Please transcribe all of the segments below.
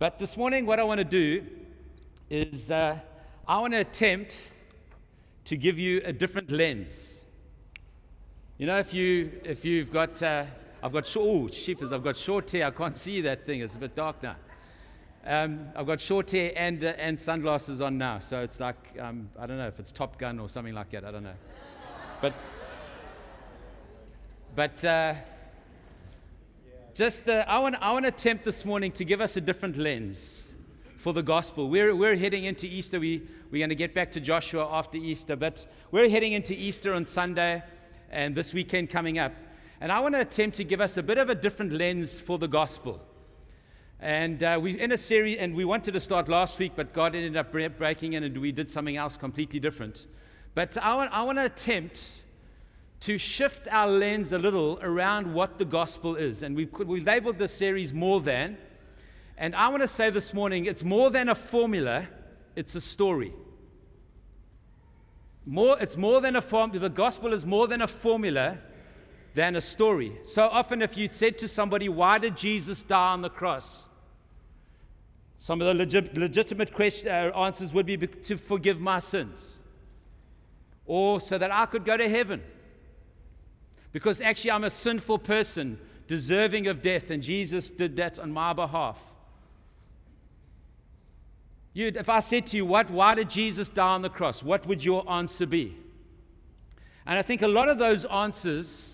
But this morning, what I want to do is uh, I want to attempt to give you a different lens. You know, if you if you've got uh, I've got oh sheepers, I've got short hair. I can't see that thing. It's a bit dark now. Um, I've got short hair and uh, and sunglasses on now, so it's like um, I don't know if it's Top Gun or something like that. I don't know, but but. Just the, I, want, I want to attempt this morning to give us a different lens for the gospel. We're, we're heading into Easter. We, we're going to get back to Joshua after Easter, but we're heading into Easter on Sunday and this weekend coming up. And I want to attempt to give us a bit of a different lens for the gospel. And uh, we're in a series, and we wanted to start last week, but God ended up breaking in, and we did something else completely different. But I want, I want to attempt to shift our lens a little around what the gospel is. And we've, we've labeled this series More Than. And I want to say this morning it's more than a formula, it's a story. More, it's more than a formula. The gospel is more than a formula than a story. So often, if you said to somebody, Why did Jesus die on the cross? Some of the legit, legitimate question, uh, answers would be to forgive my sins or so that I could go to heaven. Because actually, I'm a sinful person, deserving of death, and Jesus did that on my behalf. You, if I said to you, what, why did Jesus die on the cross? What would your answer be? And I think a lot of those answers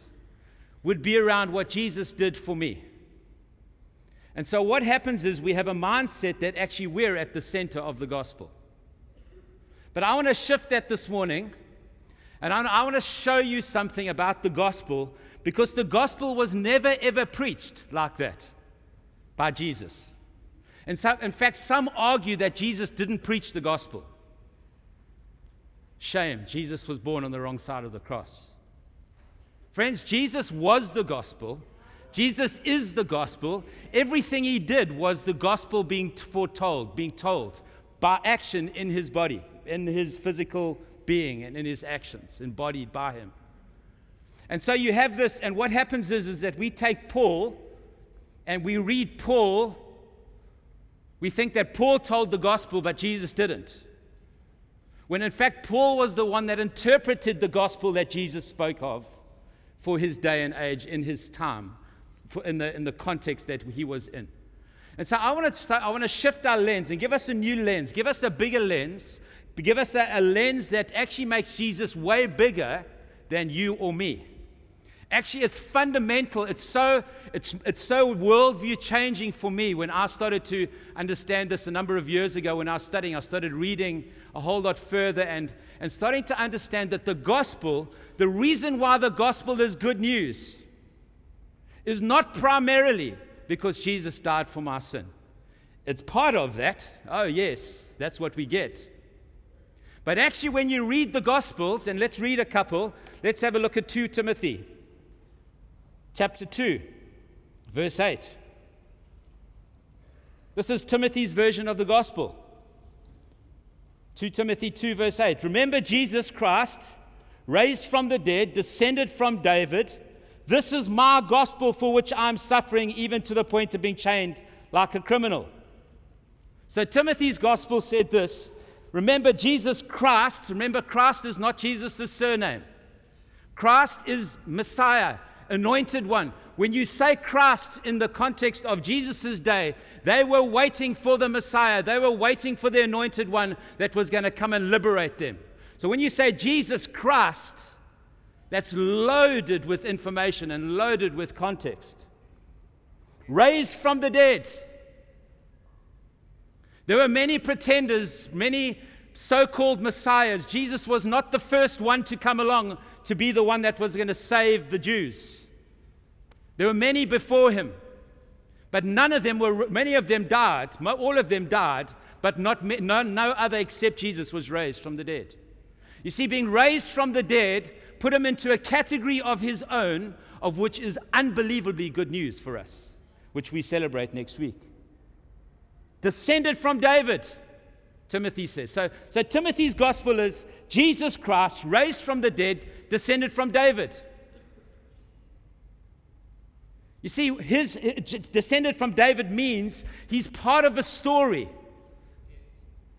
would be around what Jesus did for me. And so what happens is we have a mindset that actually we're at the center of the gospel. But I want to shift that this morning and I, I want to show you something about the gospel because the gospel was never ever preached like that by Jesus. And so, in fact, some argue that Jesus didn't preach the gospel. Shame, Jesus was born on the wrong side of the cross. Friends, Jesus was the gospel. Jesus is the gospel. Everything he did was the gospel being foretold, being told by action in his body, in his physical being and in his actions, embodied by him. And so you have this, and what happens is, is that we take Paul and we read Paul. We think that Paul told the gospel, but Jesus didn't. When in fact, Paul was the one that interpreted the gospel that Jesus spoke of for his day and age in his time, in, the, in the context that he was in. And so I want, to I want to shift our lens and give us a new lens, give us a bigger lens give us a, a lens that actually makes Jesus way bigger than you or me. Actually, it's fundamental. It's so, it's, it's so worldview changing for me when I started to understand this a number of years ago when I was studying. I started reading a whole lot further and, and starting to understand that the gospel, the reason why the gospel is good news, is not primarily because Jesus died for my sin. It's part of that. Oh, yes, that's what we get. But actually, when you read the Gospels, and let's read a couple, let's have a look at 2 Timothy, chapter 2, verse 8. This is Timothy's version of the Gospel. 2 Timothy 2, verse 8. Remember Jesus Christ, raised from the dead, descended from David. This is my gospel for which I'm suffering, even to the point of being chained like a criminal. So Timothy's gospel said this Remember, Jesus Christ, remember, Christ is not Jesus' surname. Christ is Messiah, anointed one. When you say Christ in the context of Jesus' day, they were waiting for the Messiah. They were waiting for the anointed one that was going to come and liberate them. So when you say Jesus Christ, that's loaded with information and loaded with context. Raised from the dead. There were many pretenders, many so called messiahs. Jesus was not the first one to come along to be the one that was going to save the Jews. There were many before him, but none of them were, many of them died. All of them died, but not, no, no other except Jesus was raised from the dead. You see, being raised from the dead put him into a category of his own, of which is unbelievably good news for us, which we celebrate next week descended from David. Timothy says. So, so Timothy's gospel is Jesus Christ, raised from the dead, descended from David. You see, his descended from David means he's part of a story.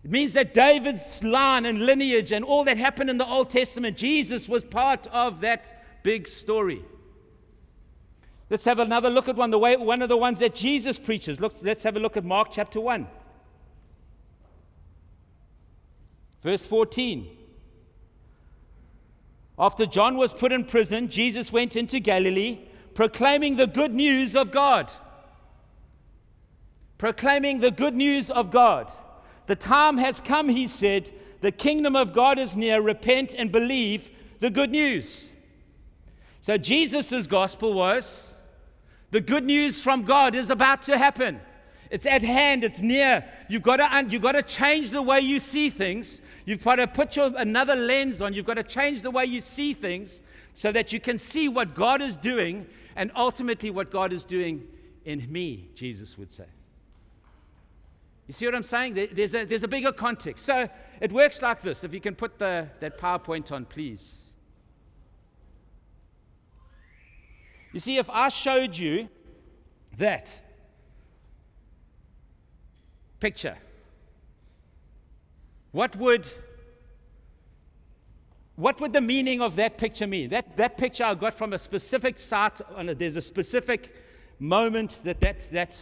It means that David's line and lineage and all that happened in the Old Testament, Jesus was part of that big story. Let's have another look at one, the way, one of the ones that Jesus preaches. Look, let's have a look at Mark chapter 1. Verse 14. After John was put in prison, Jesus went into Galilee proclaiming the good news of God. Proclaiming the good news of God. The time has come, he said. The kingdom of God is near. Repent and believe the good news. So, Jesus' gospel was the good news from God is about to happen. It's at hand, it's near. You've got, to, you've got to change the way you see things. You've got to put your, another lens on. You've got to change the way you see things so that you can see what God is doing and ultimately what God is doing in me, Jesus would say. You see what I'm saying? There's a, there's a bigger context. So it works like this. If you can put the, that PowerPoint on, please. You see, if I showed you that picture, what would what would the meaning of that picture mean? That, that picture I got from a specific site, there's a specific moment that that, that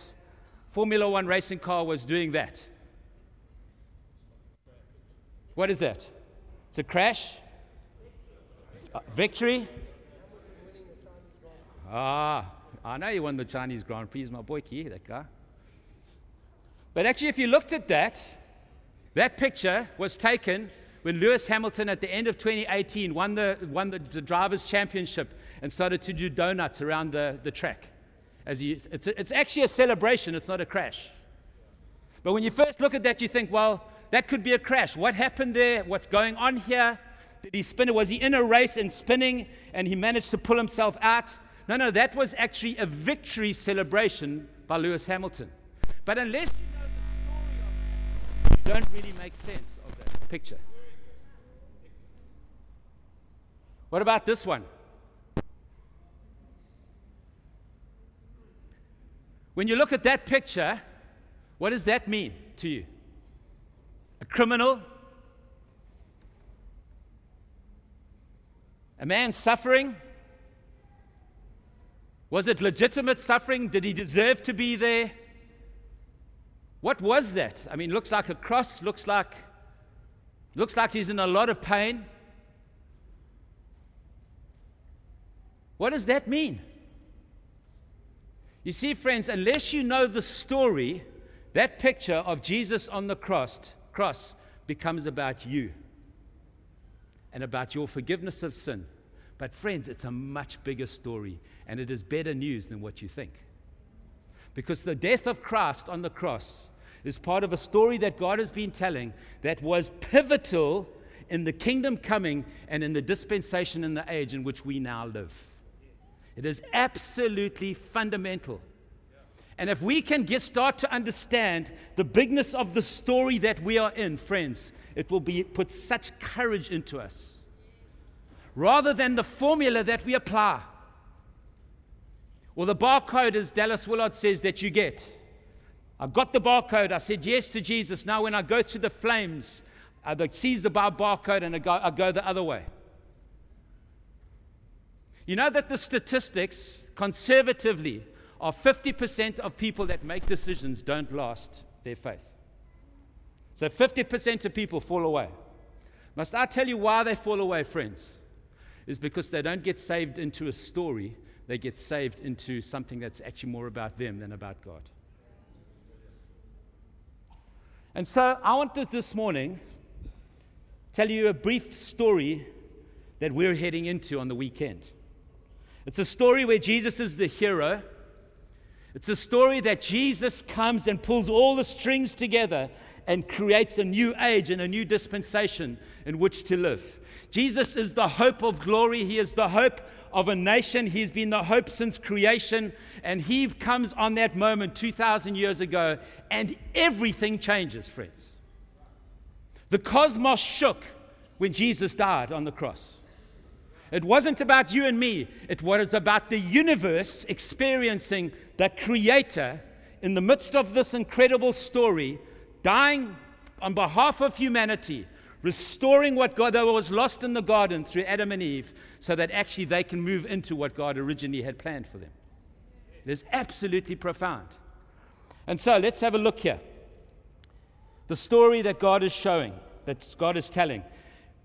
Formula One racing car was doing that. What is that? It's a crash? Uh, victory? Ah, I know you won the Chinese Grand Prix, my boy that guy. But actually, if you looked at that, that picture was taken when Lewis Hamilton at the end of 2018 won the, won the, the Drivers' Championship and started to do donuts around the, the track. As he, it's, a, it's actually a celebration, it's not a crash. But when you first look at that, you think, well, that could be a crash. What happened there? What's going on here? Did he spin? Was he in a race and spinning and he managed to pull himself out? No, no, that was actually a victory celebration by Lewis Hamilton. But unless you know the story of that, you don't really make sense of that picture. What about this one? When you look at that picture, what does that mean to you? A criminal? A man suffering? Was it legitimate suffering? Did he deserve to be there? What was that? I mean, looks like a cross, looks like looks like he's in a lot of pain. What does that mean? You see, friends, unless you know the story, that picture of Jesus on the cross, cross becomes about you and about your forgiveness of sin. But, friends, it's a much bigger story, and it is better news than what you think. Because the death of Christ on the cross is part of a story that God has been telling that was pivotal in the kingdom coming and in the dispensation in the age in which we now live. It is absolutely fundamental. And if we can get, start to understand the bigness of the story that we are in, friends, it will be, put such courage into us rather than the formula that we apply. Or the barcode, as Dallas Willard says, that you get. I got the barcode. I said yes to Jesus. Now, when I go through the flames, I seize the barcode and I go, I go the other way. You know that the statistics, conservatively, are 50% of people that make decisions don't last their faith. So 50% of people fall away. Must I tell you why they fall away, friends? Is because they don't get saved into a story, they get saved into something that's actually more about them than about God. And so I wanted this morning tell you a brief story that we're heading into on the weekend. It's a story where Jesus is the hero. It's a story that Jesus comes and pulls all the strings together and creates a new age and a new dispensation in which to live. Jesus is the hope of glory. He is the hope of a nation. He's been the hope since creation. And he comes on that moment 2,000 years ago, and everything changes, friends. The cosmos shook when Jesus died on the cross. It wasn't about you and me, it was about the universe experiencing the Creator in the midst of this incredible story, dying on behalf of humanity, restoring what God that was lost in the garden through Adam and Eve, so that actually they can move into what God originally had planned for them. It is absolutely profound. And so let's have a look here. The story that God is showing, that God is telling.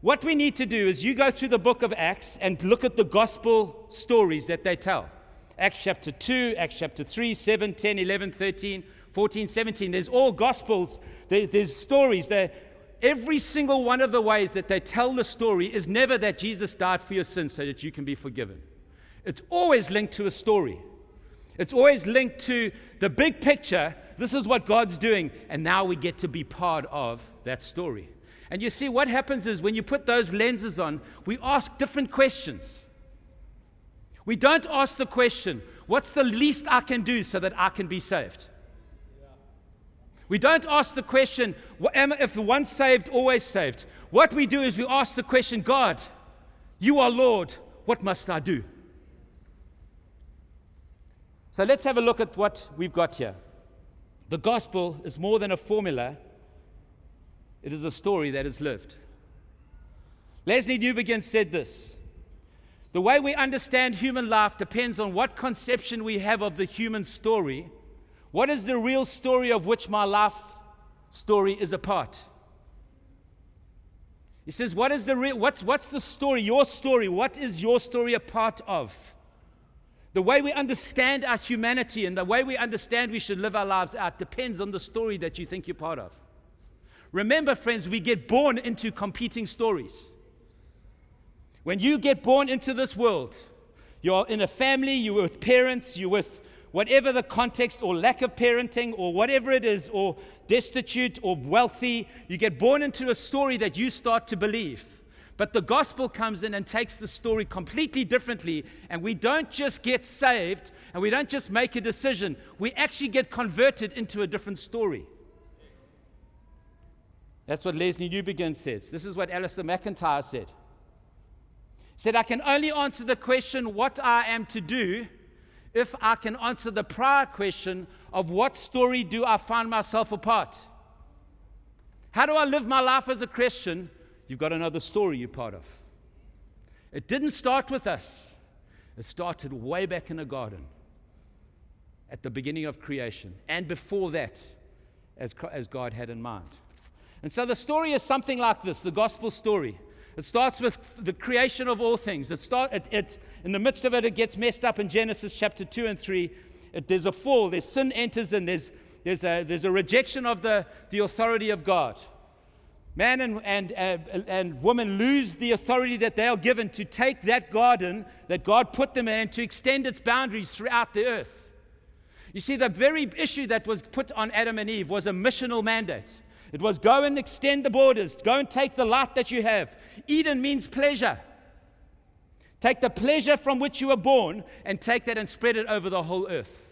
What we need to do is you go through the book of Acts and look at the gospel stories that they tell. Acts chapter 2, Acts chapter 3, 7, 10, 11, 13, 14, 17. There's all gospels, there, there's stories. There, every single one of the ways that they tell the story is never that Jesus died for your sins so that you can be forgiven. It's always linked to a story. It's always linked to the big picture. This is what God's doing, and now we get to be part of that story. And you see, what happens is when you put those lenses on, we ask different questions. We don't ask the question, what's the least I can do so that I can be saved? We don't ask the question, if the once saved, always saved. What we do is we ask the question, God, you are Lord, what must I do? So let's have a look at what we've got here. The gospel is more than a formula, it is a story that is lived. Lesslie Newbigin said this The way we understand human life depends on what conception we have of the human story. What is the real story of which my life story is a part? He says, What is the real, what's, what's the story, your story? What is your story a part of? The way we understand our humanity and the way we understand we should live our lives out depends on the story that you think you're part of. Remember, friends, we get born into competing stories. When you get born into this world, you're in a family, you're with parents, you're with whatever the context or lack of parenting or whatever it is, or destitute or wealthy, you get born into a story that you start to believe. But the gospel comes in and takes the story completely differently. And we don't just get saved and we don't just make a decision, we actually get converted into a different story. That's what Lesslie Newbigin said. This is what Alasdair MacIntyre said. Said, I can only answer the question what I am to do if I can answer the prior question of what story do I find myself a part? How do I live my life as a Christian? You've got another story you're part of. It didn't start with us, it started way back in the garden at the beginning of creation and before that, as, as God had in mind. And so the story is something like this the gospel story. It starts with the creation of all things. It start, it, it, in the midst of it, it gets messed up in Genesis chapter 2 and 3. It, there's a fall, there's sin enters in, there's, there's, a, there's a rejection of the, the authority of God. Man and, and, uh, and woman lose the authority that they are given to take that garden that God put them in to extend its boundaries throughout the earth. You see, the very issue that was put on Adam and Eve was a missional mandate. It was go and extend the borders, go and take the light that you have. Eden means pleasure. Take the pleasure from which you were born and take that and spread it over the whole earth.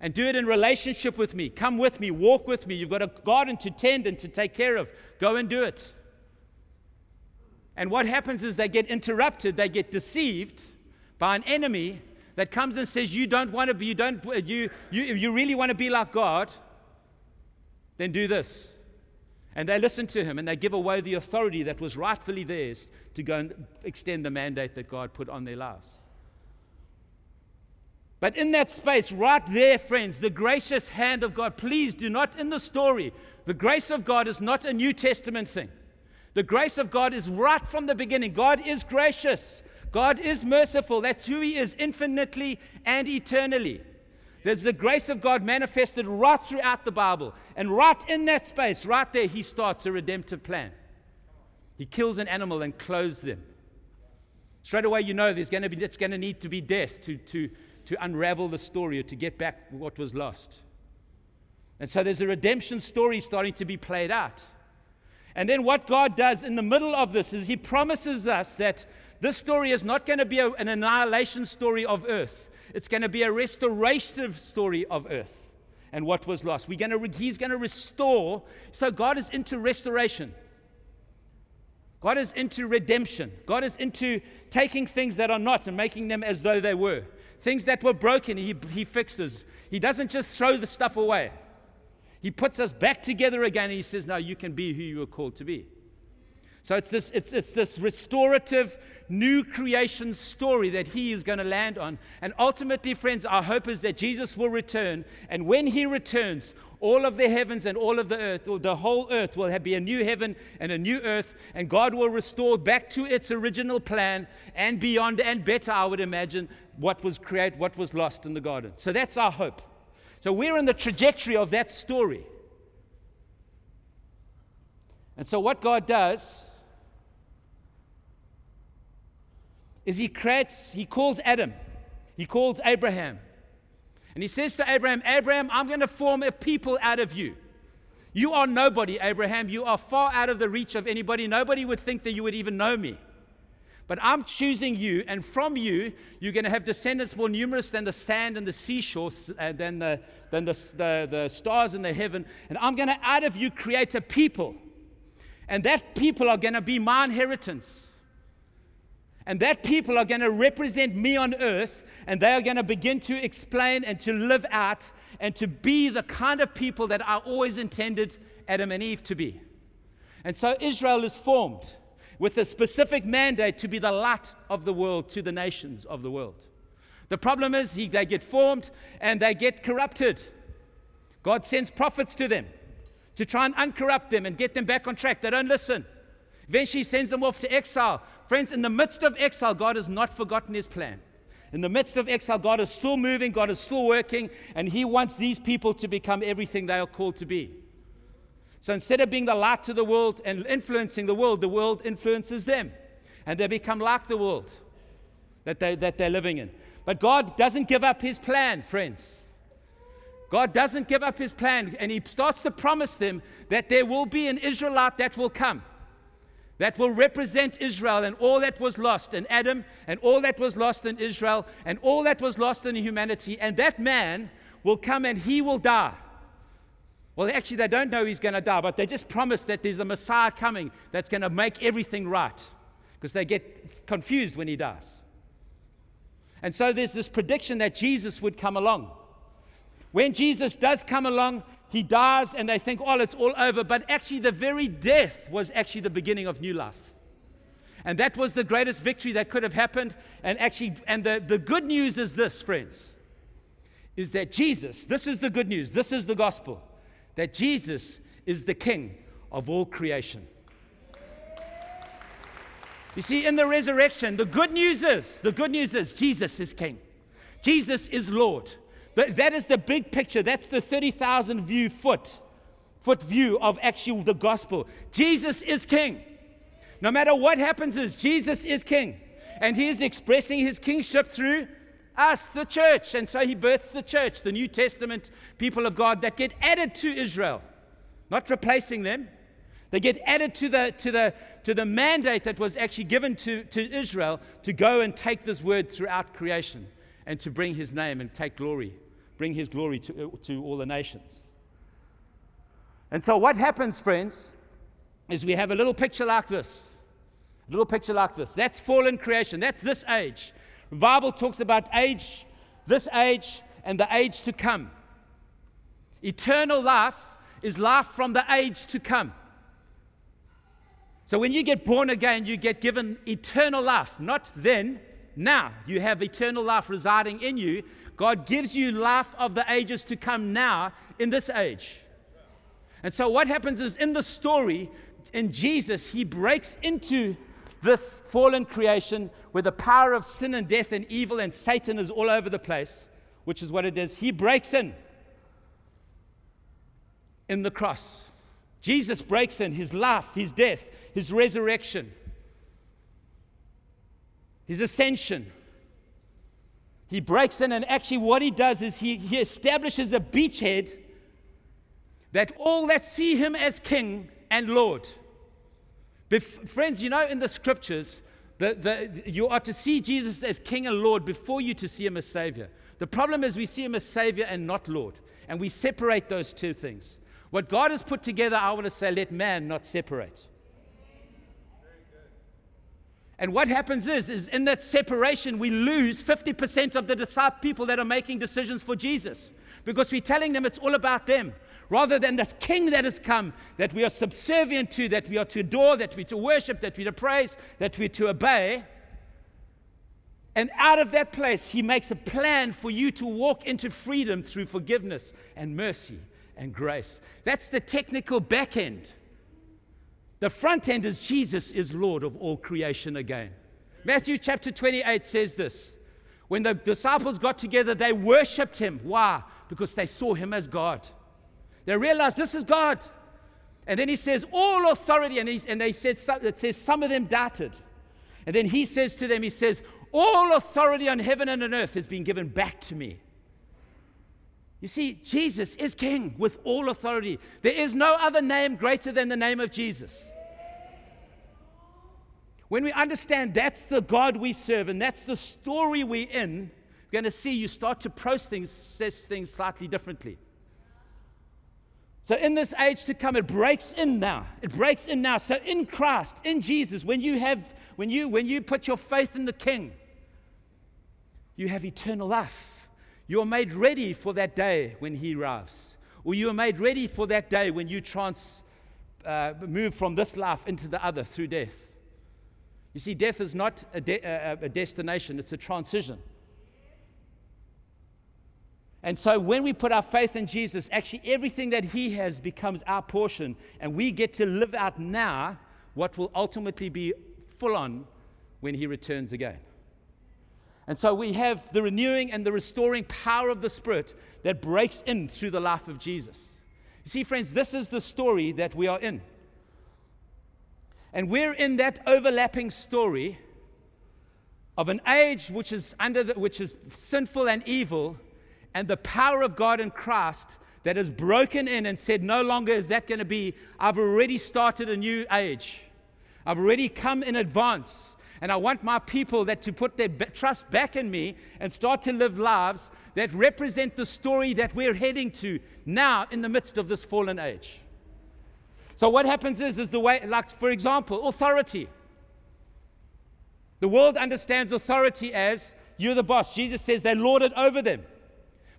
And do it in relationship with me. Come with me, walk with me. You've got a garden to tend and to take care of. Go and do it. And what happens is they get interrupted, they get deceived by an enemy that comes and says, You don't want to be, you don't, you, you, you really want to be like God then do this. And they listen to him and they give away the authority that was rightfully theirs to go and extend the mandate that God put on their lives. But in that space, right there, friends, the gracious hand of God, please do not, in the story, the grace of God is not a New Testament thing. The grace of God is right from the beginning. God is gracious, God is merciful. That's who He is, infinitely and eternally. There's the grace of God manifested right throughout the Bible. And right in that space, right there, he starts a redemptive plan. He kills an animal and clothes them. Straight away, you know there's going to be, it's going to need to be death to, to, to unravel the story or to get back what was lost. And so there's a redemption story starting to be played out. And then what God does in the middle of this is He promises us that this story is not going to be a, an annihilation story of earth. It's going to be a restorative story of earth and what was lost. We're going to, he's going to restore. So God is into restoration. God is into redemption. God is into taking things that are not and making them as though they were. Things that were broken, He, he fixes. He doesn't just throw the stuff away, He puts us back together again. And He says, Now you can be who you were called to be. So it's this, it's, it's this restorative, new creation story that he is going to land on. And ultimately, friends, our hope is that Jesus will return. And when he returns, all of the heavens and all of the earth, or the whole earth, will have, be a new heaven and a new earth. And God will restore back to its original plan and beyond and better, I would imagine, what was created, what was lost in the garden. So that's our hope. So we're in the trajectory of that story. And so, what God does is he creates, he calls Adam, he calls Abraham. And he says to Abraham, Abraham, I'm going to form a people out of you. You are nobody, Abraham. You are far out of the reach of anybody. Nobody would think that you would even know me. But I'm choosing you, and from you, you're going to have descendants more numerous than the sand and the seashore, and uh, than, the, than the, the, the stars in the heaven. And I'm going to, out of you, create a people. And that people are going to be my inheritance. And that people are going to represent me on earth, and they are going to begin to explain and to live out and to be the kind of people that I always intended Adam and Eve to be. And so Israel is formed with a specific mandate to be the light of the world to the nations of the world. The problem is he, they get formed and they get corrupted. God sends prophets to them to try and uncorrupt them and get them back on track. They don't listen. Eventually, sends them off to exile. Friends, in the midst of exile, God has not forgotten his plan. In the midst of exile, God is still moving, God is still working, and He wants these people to become everything they are called to be. So instead of being the light to the world and influencing the world, the world influences them. And they become like the world that, they, that they're living in. But God doesn't give up His plan, friends. God doesn't give up His plan, and He starts to promise them that there will be an Israelite that will come that will represent Israel and all that was lost in Adam and all that was lost in Israel and all that was lost in humanity. And that man will come and he will die. Well, actually, they don't know he's going to die, but they just promise that there's a Messiah coming that's going to make everything right because they get confused when he dies. And so there's this prediction that Jesus would come along. When Jesus does come along, he dies and they think, oh, it's all over. But actually, the very death was actually the beginning of new life. And that was the greatest victory that could have happened. And actually, and the, the good news is this, friends, is that Jesus, this is the good news, this is the gospel, that Jesus is the king of all creation. You see, in the resurrection, the good news is, the good news is Jesus is king. Jesus is Lord that is the big picture. That's the 30,000 view foot, foot view of actually the gospel. Jesus is king. No matter what happens, is Jesus is king. And he is expressing his kingship through us, the church. And so he births the church, the New Testament people of God that get added to Israel, not replacing them. They get added to the, to the, to the mandate that was actually given to, to Israel to go and take this word throughout creation and to bring his name and take glory bring his glory to, uh, to all the nations. And so, what happens, friends, is we have a little picture like this. A little picture like this. That's fallen creation. That's this age. The Bible talks about age, this age, and the age to come. Eternal life is life from the age to come. So when you get born again, you get given eternal life, not then, now. You have eternal life residing in you, God gives you life of the ages to come now in this age. And so, what happens is in the story, in Jesus, he breaks into this fallen creation where the power of sin and death and evil and Satan is all over the place, which is what it is. He breaks in in the cross. Jesus breaks in his life, his death, his resurrection, his ascension. He breaks in, and actually, what he does is he, he establishes a beachhead that all that see him as king and Lord. Bef- friends, you know, in the scriptures, the, the, you are to see Jesus as king and Lord before you to see him as Savior. The problem is we see him as Savior and not Lord, and we separate those two things. What God has put together, I want to say, let man not separate. And what happens is, is in that separation, we lose 50% of the disciple people that are making decisions for Jesus because we're telling them it's all about them rather than this king that has come that we are subservient to, that we are to adore, that we're to worship, that we're to praise, that we're to obey. And out of that place, he makes a plan for you to walk into freedom through forgiveness and mercy and grace. That's the technical back end. The front end is Jesus is Lord of all creation again. Matthew chapter 28 says this. When the disciples got together, they worshiped him. Why? Because they saw him as God. They realized this is God. And then he says, All authority, and, he, and they said, it says, some of them doubted. And then he says to them, He says, All authority on heaven and on earth has been given back to me. You see, Jesus is King with all authority. There is no other name greater than the name of Jesus. When we understand that's the God we serve and that's the story we're in, we're going to see you start to process things, things slightly differently. So, in this age to come, it breaks in now. It breaks in now. So, in Christ, in Jesus, when you have, when you, when you put your faith in the King, you have eternal life. You are made ready for that day when He arrives. Or you are made ready for that day when you trans, uh, move from this life into the other through death. You see, death is not a, de- a destination, it's a transition. And so when we put our faith in Jesus, actually everything that He has becomes our portion, and we get to live out now what will ultimately be full on when He returns again. And so we have the renewing and the restoring power of the Spirit that breaks in through the life of Jesus. You see, friends, this is the story that we are in. And we're in that overlapping story of an age which is, under the, which is sinful and evil, and the power of God in Christ that has broken in and said, No longer is that going to be. I've already started a new age. I've already come in advance. And I want my people that to put their trust back in me and start to live lives that represent the story that we're heading to now in the midst of this fallen age. So what happens is, is the way, like for example, authority. The world understands authority as you're the boss. Jesus says they lord it over them.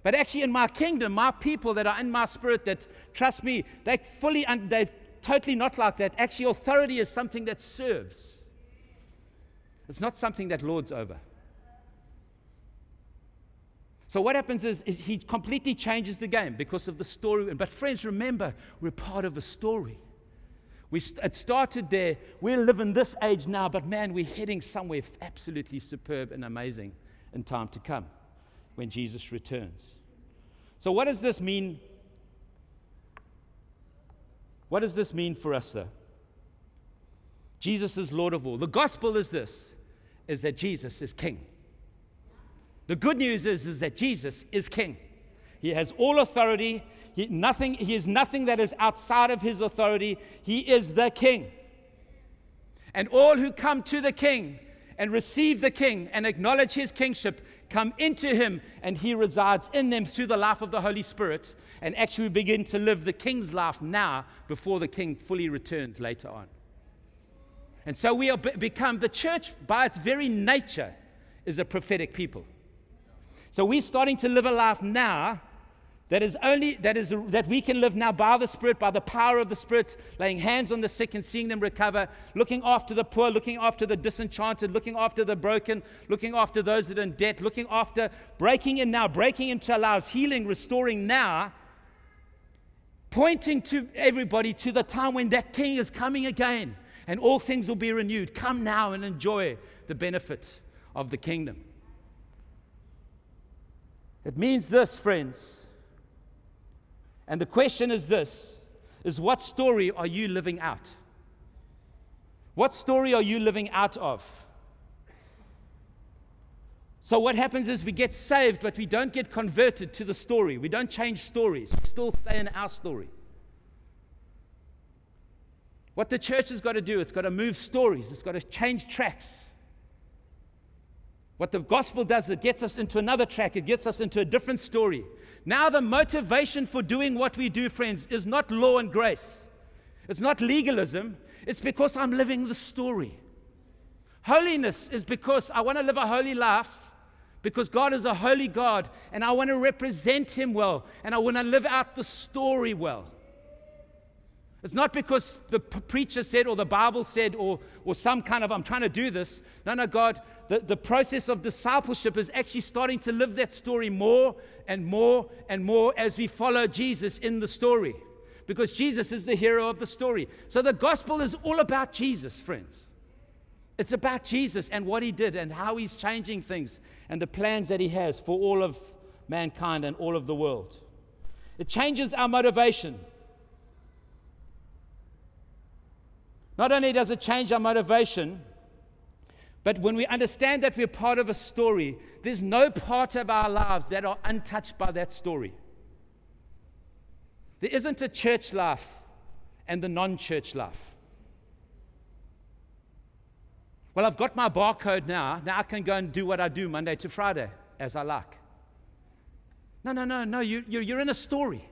But actually, in my kingdom, my people that are in my spirit that trust me, they fully, and they're totally not like that. Actually, authority is something that serves. It's not something that lords over. So what happens is, is, he completely changes the game because of the story. But friends, remember, we're part of a story. We st- it started there. We live in this age now, but man, we're heading somewhere absolutely superb and amazing in time to come when Jesus returns. So what does this mean? What does this mean for us, though? Jesus is Lord of all. The gospel is this is that Jesus is king. The good news is, is that Jesus is king. He has all authority. He, nothing, he is nothing that is outside of his authority. He is the king. And all who come to the king and receive the king and acknowledge his kingship come into him and he resides in them through the life of the Holy Spirit and actually begin to live the king's life now before the king fully returns later on. And so we have become, the church by its very nature is a prophetic people. So we're starting to live a life now that is only that is that we can live now by the spirit by the power of the spirit laying hands on the sick and seeing them recover looking after the poor looking after the disenchanted looking after the broken looking after those that are in debt looking after breaking in now breaking into our lives healing restoring now pointing to everybody to the time when that king is coming again and all things will be renewed. Come now and enjoy the benefit of the kingdom. It means this, friends. And the question is this is what story are you living out? What story are you living out of? So, what happens is we get saved, but we don't get converted to the story. We don't change stories. We still stay in our story. What the church has got to do, it's got to move stories, it's got to change tracks. What the gospel does, it gets us into another track, it gets us into a different story. Now, the motivation for doing what we do, friends, is not law and grace. It's not legalism. It's because I'm living the story. Holiness is because I want to live a holy life because God is a holy God and I want to represent Him well and I want to live out the story well. It's not because the preacher said or the Bible said or, or some kind of, I'm trying to do this. No, no, God, the, the process of discipleship is actually starting to live that story more and more and more as we follow Jesus in the story. Because Jesus is the hero of the story. So the gospel is all about Jesus, friends. It's about Jesus and what he did and how he's changing things and the plans that he has for all of mankind and all of the world. It changes our motivation. Not only does it change our motivation, but when we understand that we're part of a story, there's no part of our lives that are untouched by that story. There isn't a church life and the non church life. Well, I've got my barcode now. Now I can go and do what I do Monday to Friday as I like. No, no, no, no. You, you're, you're in a story.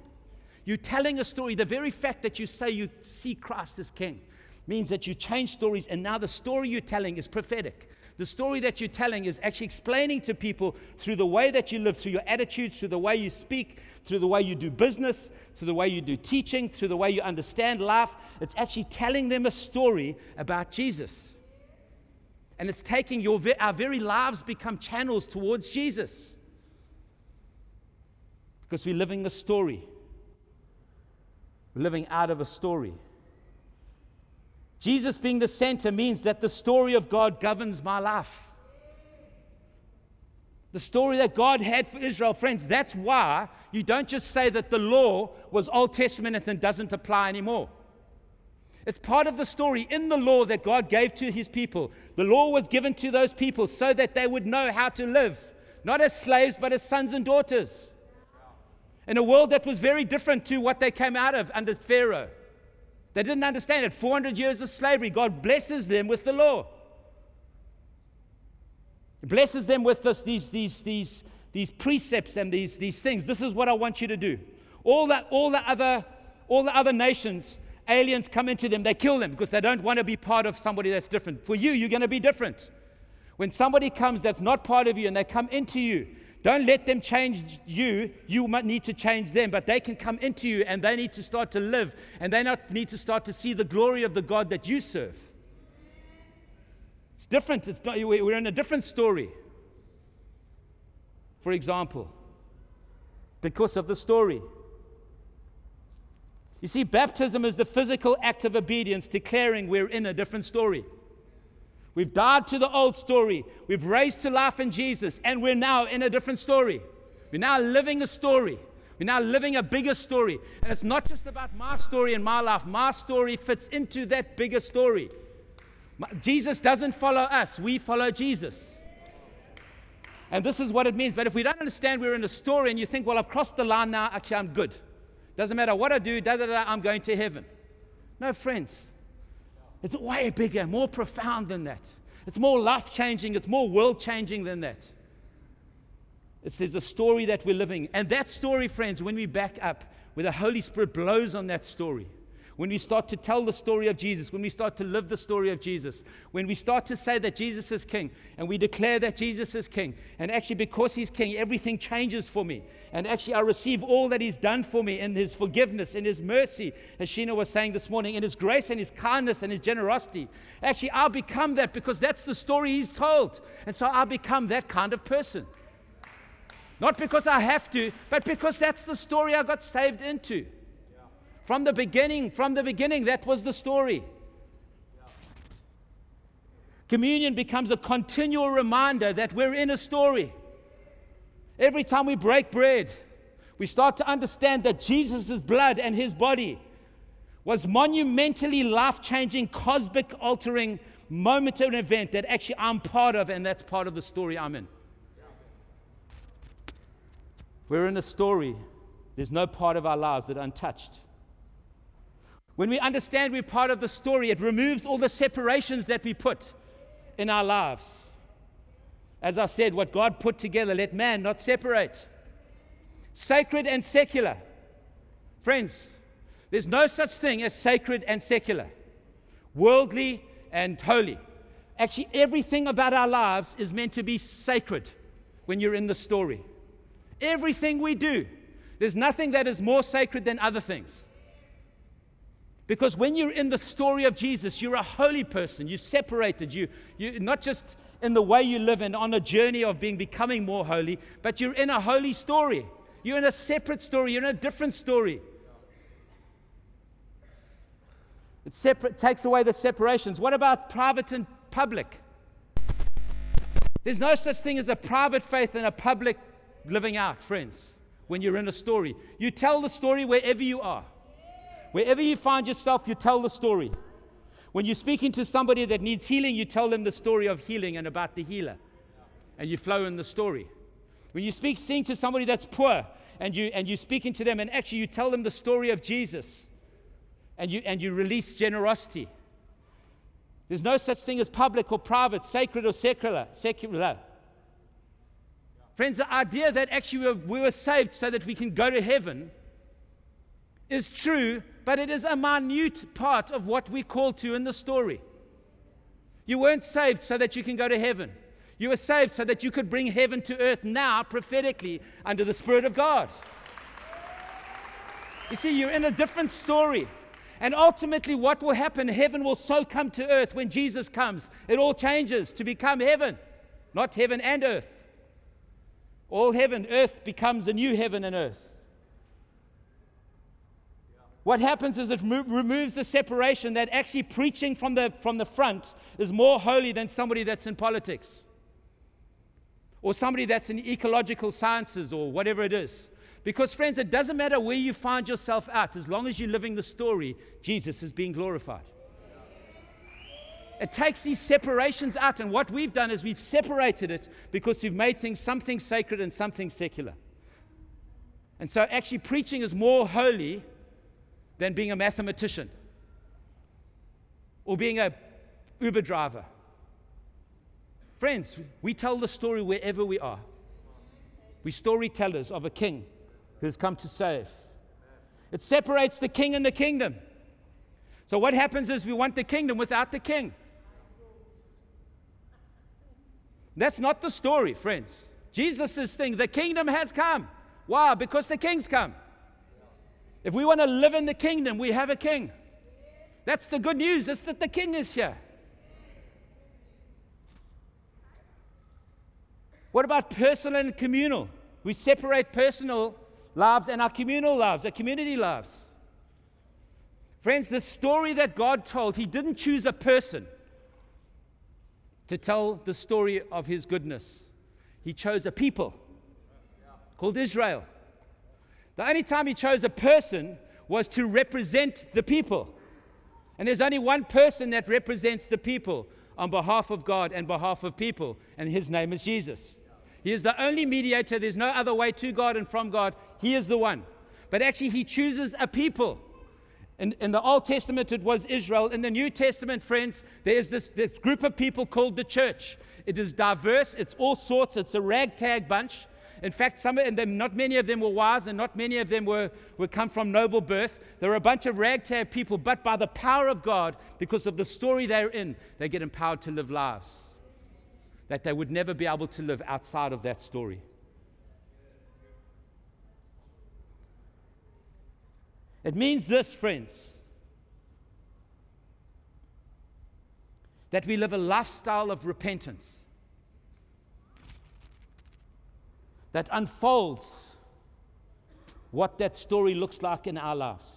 You're telling a story. The very fact that you say you see Christ as King means that you change stories, and now the story you're telling is prophetic. The story that you're telling is actually explaining to people through the way that you live, through your attitudes, through the way you speak, through the way you do business, through the way you do teaching, through the way you understand life. It's actually telling them a story about Jesus. And it's taking your, our very lives become channels towards Jesus. Because we're living a story. We're living out of a story. Jesus being the center means that the story of God governs my life. The story that God had for Israel, friends, that's why you don't just say that the law was Old Testament and doesn't apply anymore. It's part of the story in the law that God gave to his people. The law was given to those people so that they would know how to live, not as slaves, but as sons and daughters. In a world that was very different to what they came out of under Pharaoh. They didn't understand it. 400 years of slavery. God blesses them with the law. He blesses them with this, these, these, these, these precepts and these, these things. This is what I want you to do. All, that, all, the other, all the other nations, aliens come into them, they kill them because they don't want to be part of somebody that's different. For you, you're going to be different. When somebody comes that's not part of you and they come into you, don't let them change you. You might need to change them, but they can come into you and they need to start to live and they need to start to see the glory of the God that you serve. It's different. It's not, we're in a different story. For example, because of the story. You see, baptism is the physical act of obedience declaring we're in a different story. We've died to the old story. We've raised to life in Jesus, and we're now in a different story. We're now living a story. We're now living a bigger story. And it's not just about my story and my life. My story fits into that bigger story. Jesus doesn't follow us, we follow Jesus. And this is what it means. But if we don't understand we're in a story and you think, well, I've crossed the line now, actually, I'm good. Doesn't matter what I do, da, da, da, I'm going to heaven. No, friends. It's way bigger, more profound than that. It's more life changing, it's more world changing than that. It's, there's a story that we're living. And that story, friends, when we back up, where the Holy Spirit blows on that story, when we start to tell the story of Jesus, when we start to live the story of Jesus, when we start to say that Jesus is King and we declare that Jesus is King, and actually because He's King, everything changes for me. And actually, I receive all that He's done for me in His forgiveness, in His mercy, as Sheena was saying this morning, in His grace and His kindness and His generosity. Actually, I'll become that because that's the story He's told. And so I'll become that kind of person. Not because I have to, but because that's the story I got saved into. From the beginning, from the beginning, that was the story. Communion becomes a continual reminder that we're in a story. Every time we break bread, we start to understand that Jesus' blood and his body was monumentally life changing, cosmic altering moment of an event that actually I'm part of, and that's part of the story I'm in. We're in a story. There's no part of our lives that untouched. When we understand we're part of the story, it removes all the separations that we put in our lives. As I said, what God put together, let man not separate. Sacred and secular. Friends, there's no such thing as sacred and secular, worldly and holy. Actually, everything about our lives is meant to be sacred when you're in the story. Everything we do. There's nothing that is more sacred than other things. Because when you're in the story of Jesus, you're a holy person. You're separated. You, you're not just in the way you live and on a journey of being becoming more holy, but you're in a holy story. You're in a separate story. You're in a different story. It separate, takes away the separations. What about private and public? There's no such thing as a private faith and a public living out, friends, when you're in a story. You tell the story wherever you are. Wherever you find yourself, you tell the story. When you're speaking to somebody that needs healing, you tell them the story of healing and about the healer. And you flow in the story. When you speak, sing to somebody that's poor and, you, and you're speaking to them, and actually you tell them the story of Jesus and you, and you release generosity. There's no such thing as public or private, sacred or secular. secular. Friends, the idea that actually we were, we were saved so that we can go to heaven is true, but it is a minute part of what we call to in the story. You weren't saved so that you can go to heaven. You were saved so that you could bring heaven to earth now, prophetically, under the Spirit of God. You see, you're in a different story. And ultimately, what will happen? Heaven will so come to earth when Jesus comes. It all changes to become heaven, not heaven and earth. All heaven, earth becomes a new heaven and earth. What happens is it mo- removes the separation that actually preaching from the, from the front is more holy than somebody that's in politics or somebody that's in ecological sciences or whatever it is. Because, friends, it doesn't matter where you find yourself at, as long as you're living the story, Jesus is being glorified. It takes these separations out, and what we've done is we've separated it because we've made things something sacred and something secular. And so, actually, preaching is more holy than being a mathematician or being a Uber driver. Friends, we tell the story wherever we are. We storytellers of a king who has come to save. It separates the king and the kingdom. So, what happens is we want the kingdom without the king. That's not the story, friends. Jesus' thing, the kingdom has come. Why? Because the king's come. If we want to live in the kingdom, we have a king. That's the good news, is that the king is here. What about personal and communal? We separate personal lives and our communal lives, our community lives. Friends, the story that God told, He didn't choose a person to tell the story of His goodness. He chose a people called Israel. The only time He chose a person was to represent the people. And there's only one person that represents the people on behalf of God and behalf of people, and His name is Jesus. He is the only mediator. There's no other way to God and from God. He is the one. But actually, He chooses a people. In, in, the Old Testament, it was Israel. In the New Testament, friends, there is this, this group of people called the church. It is diverse, it's all sorts, it's a ragtag bunch. In fact, some of them, not many of them were wise, and not many of them were, were come from noble birth. There were a bunch of ragtag people, but by the power of God, because of the story they're in, they get empowered to live lives that they would never be able to live outside of that story. It means this, friends, that we live a lifestyle of repentance that unfolds what that story looks like in our lives.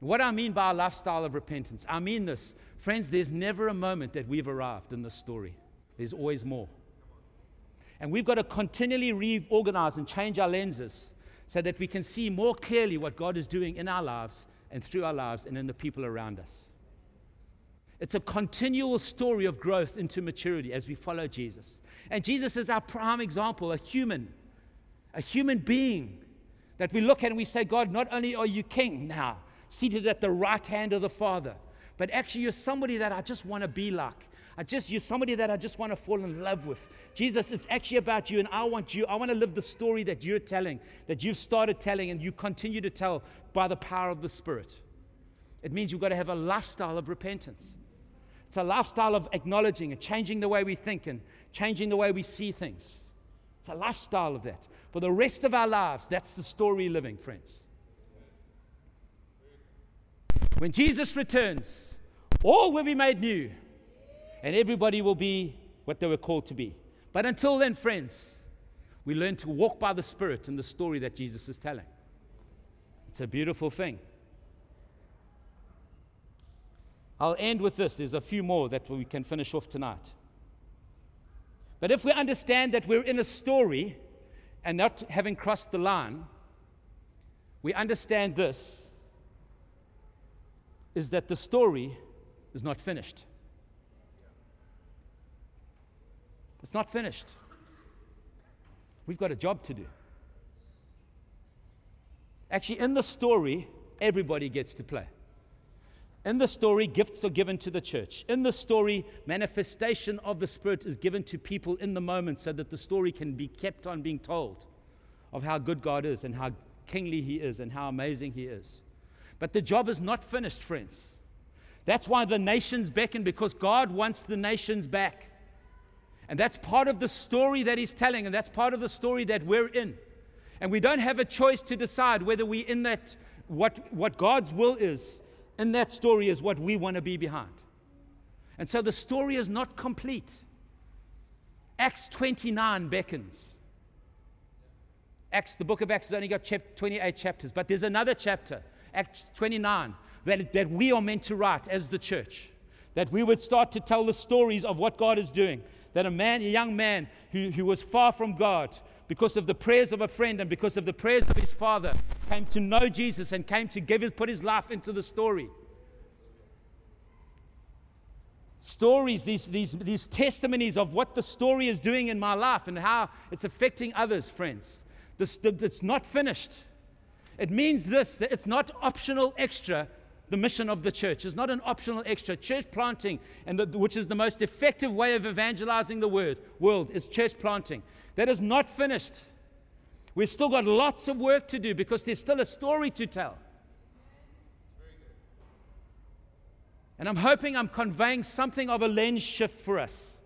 What I mean by a lifestyle of repentance, I mean this Friends, there's never a moment that we've arrived in this story, there's always more. And we've got to continually reorganize and change our lenses so that we can see more clearly what God is doing in our lives and through our lives and in the people around us. It's a continual story of growth into maturity as we follow Jesus. And Jesus is our prime example, a human, a human being that we look at and we say, God, not only are you king now, seated at the right hand of the Father, but actually you're somebody that I just want to be like. I just you're somebody that I just want to fall in love with. Jesus, it's actually about you, and I want you. I want to live the story that you're telling, that you've started telling, and you continue to tell by the power of the Spirit. It means you've got to have a lifestyle of repentance. It's a lifestyle of acknowledging and changing the way we think and changing the way we see things. It's a lifestyle of that. For the rest of our lives, that's the story living, friends. When Jesus returns, all will be made new, and everybody will be what they were called to be. But until then, friends, we learn to walk by the Spirit in the story that Jesus is telling. It's a beautiful thing. I'll end with this. There's a few more that we can finish off tonight. But if we understand that we're in a story and not having crossed the line, we understand this is that the story is not finished. It's not finished. We've got a job to do. Actually, in the story, everybody gets to play. In the story, gifts are given to the church. In the story, manifestation of the Spirit is given to people in the moment so that the story can be kept on being told of how good God is and how kingly He is and how amazing He is. But the job is not finished, friends. That's why the nations beckon, because God wants the nations back. And that's part of the story that He's telling, and that's part of the story that we're in. And we don't have a choice to decide whether we're in that, what, what God's will is in that story is what we want to be behind. And so the story is not complete. Acts 29 beckons. Acts, the book of Acts has only got chap- 28 chapters, but there's another chapter, Acts 29, that, that we are meant to write as the church. That we would start to tell the stories of what God is doing. That a man, a young man who, who was far from God, because of the prayers of a friend and because of the prayers of his father, came to know Jesus and came to give his, put his life into the story. Stories, these, these, these testimonies of what the story is doing in my life and how it's affecting others, friends. This, it's not finished. It means this that it's not optional extra, the mission of the church. is not an optional extra. Church planting, and the, which is the most effective way of evangelizing the word, world, is church planting. That is not finished. We've still got lots of work to do because there's still a story to tell. And I'm hoping I'm conveying something of a lens shift for us.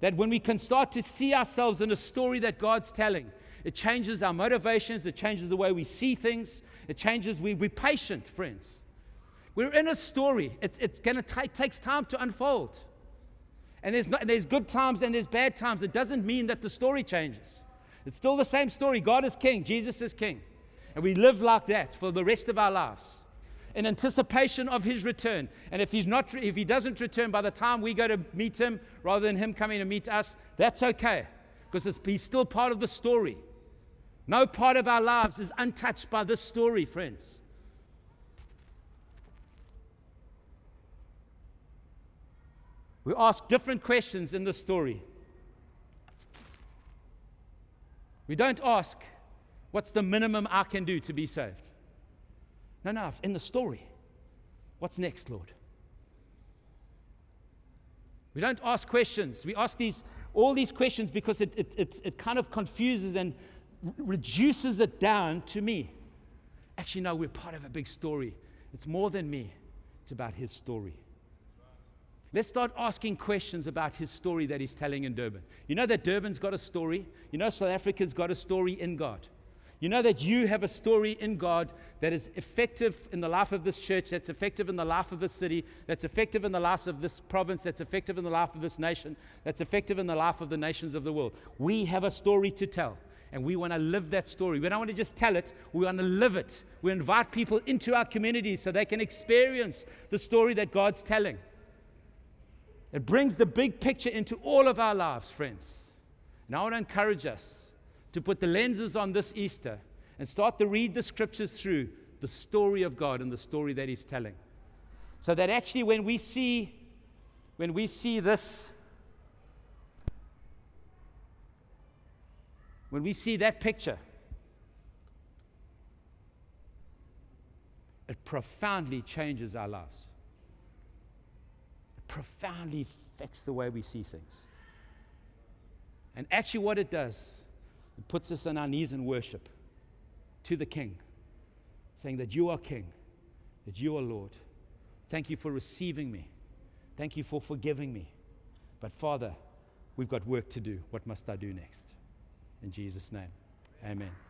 That when we can start to see ourselves in a story that God's telling, it changes our motivations, it changes the way we see things, it changes, we, we're patient, friends. We're in a story. It's, it's to take takes time to unfold. And there's, not, there's good times and there's bad times. It doesn't mean that the story changes. It's still the same story. God is king, Jesus is king. And we live like that for the rest of our lives in anticipation of his return. And if he's not if he doesn't return by the time we go to meet him rather than him coming to meet us, that's okay because he's still part of the story. No part of our lives is untouched by this story, friends. We ask different questions in the story. We don't ask, What's the minimum I can do to be saved? No, no, in the story. What's next, Lord? We don't ask questions. We ask these, all these questions because it, it, it, it kind of confuses and reduces it down to me. Actually, no, we're part of a big story. It's more than me, it's about His story. Let's start asking questions about his story that he's telling in Durban. You know that Durban's got a story. You know South Africa's got a story in God. You know that you have a story in God that is effective in the life of this church, that's effective in the life of this city, that's effective in the life of this province, that's effective in the life of this nation, that's effective in the life of the nations of the world. We have a story to tell, and we want to live that story. We don't want to just tell it, we want to live it. We invite people into our community so they can experience the story that God's telling. It brings the big picture into all of our lives, friends. And I want to encourage us to put the lenses on this Easter and start to read the scriptures through the story of God and the story that He's telling. So that actually, when we see, when we see this, when we see that picture, it profoundly changes our lives profoundly affects the way we see things. And actually, what it does, it puts us on our knees in worship to the King, saying that you are King, that you are Lord. Thank you for receiving me. Thank you for forgiving me. But Father, we've got work to do. What must I do next? In Jesus' name, amen.